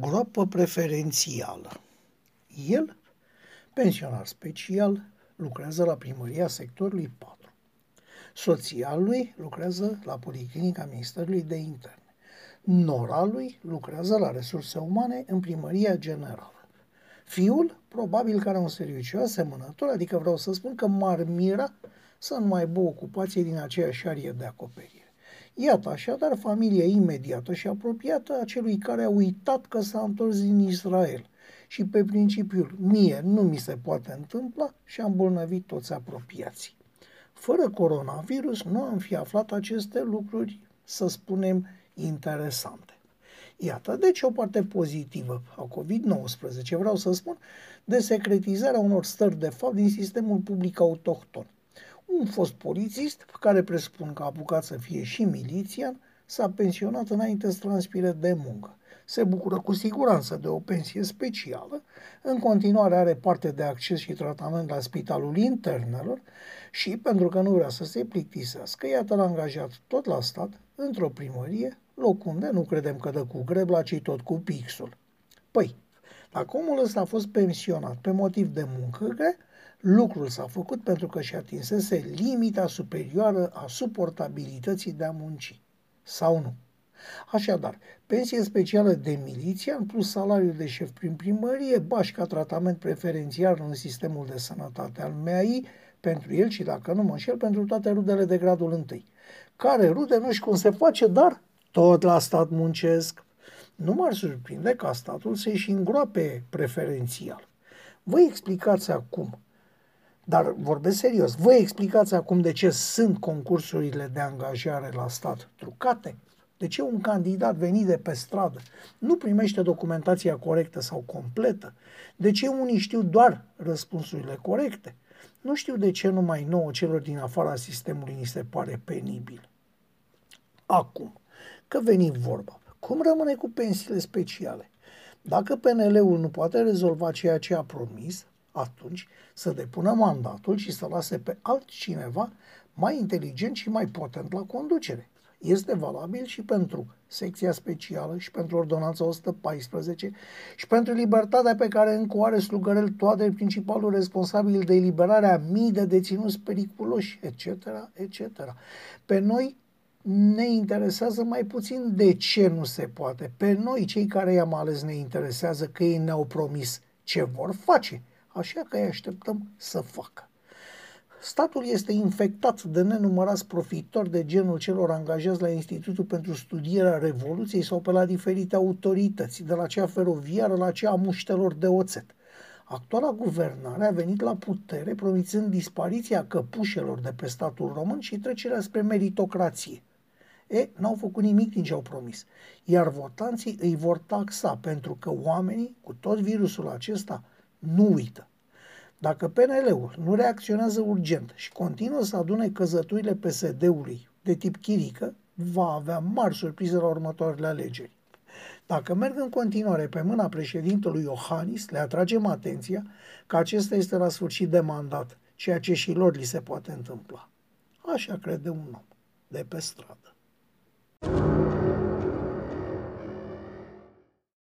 Groapă preferențială. El, pensionar special, lucrează la primăria sectorului 4. Soția lui lucrează la Policlinica Ministerului de Interne. Nora lui lucrează la resurse umane în primăria generală. Fiul, probabil că are un serviciu asemănător, adică vreau să spun că m-ar mira să nu mai aibă ocupație din aceeași arie de acoperire. Iată așadar familia imediată și apropiată a celui care a uitat că s-a întors din Israel și pe principiul mie nu mi se poate întâmpla și a îmbolnăvit toți apropiații. Fără coronavirus nu am fi aflat aceste lucruri, să spunem, interesante. Iată, deci o parte pozitivă a COVID-19, vreau să spun, de secretizarea unor stări de fapt din sistemul public autohton. Un fost polițist, care presupun că a apucat să fie și milițian, s-a pensionat înainte să transpire de muncă. Se bucură cu siguranță de o pensie specială, în continuare are parte de acces și tratament la spitalul internelor și, pentru că nu vrea să se plictisească, iată l-a angajat tot la stat, într-o primărie, loc unde nu credem că dă cu grebla, ci tot cu pixul. Păi, dacă omul ăsta a fost pensionat pe motiv de muncă, lucrul s-a făcut pentru că și atinsese limita superioară a suportabilității de a munci. Sau nu? Așadar, pensie specială de miliție, plus salariu de șef prin primărie, bașca tratament preferențial în sistemul de sănătate al MEAI, pentru el și, dacă nu mă înșel, pentru toate rudele de gradul întâi. Care rude nu știu cum se face, dar tot la stat muncesc. Nu m-ar surprinde ca statul să-și și îngroape preferențial. Vă explicați acum, dar vorbesc serios, vă explicați acum de ce sunt concursurile de angajare la stat trucate? De ce un candidat venit de pe stradă nu primește documentația corectă sau completă? De ce unii știu doar răspunsurile corecte? Nu știu de ce numai nouă celor din afara sistemului ni se pare penibil. Acum, că veni vorba, cum rămâne cu pensiile speciale? Dacă PNL-ul nu poate rezolva ceea ce a promis, atunci să depună mandatul și să lase pe altcineva mai inteligent și mai potent la conducere este valabil și pentru secția specială și pentru ordonanța 114 și pentru libertatea pe care încă o are slugărel toate principalul responsabil de eliberarea mii de deținuți periculoși, etc., etc. Pe noi ne interesează mai puțin de ce nu se poate. Pe noi, cei care i-am ales, ne interesează că ei ne-au promis ce vor face, așa că îi așteptăm să facă. Statul este infectat de nenumărați profitori de genul celor angajați la Institutul pentru Studierea Revoluției sau pe la diferite autorități, de la cea feroviară la cea a muștelor de oțet. Actuala guvernare a venit la putere promițând dispariția căpușelor de pe statul român și trecerea spre meritocrație. E, n-au făcut nimic din ce au promis, iar votanții îi vor taxa pentru că oamenii, cu tot virusul acesta, nu uită. Dacă PNL-ul nu reacționează urgent și continuă să adune căzăturile PSD-ului de tip chirică, va avea mari surprize la următoarele alegeri. Dacă merg în continuare pe mâna președintelui Iohannis, le atragem atenția că acesta este la sfârșit de mandat, ceea ce și lor li se poate întâmpla. Așa crede un om de pe stradă.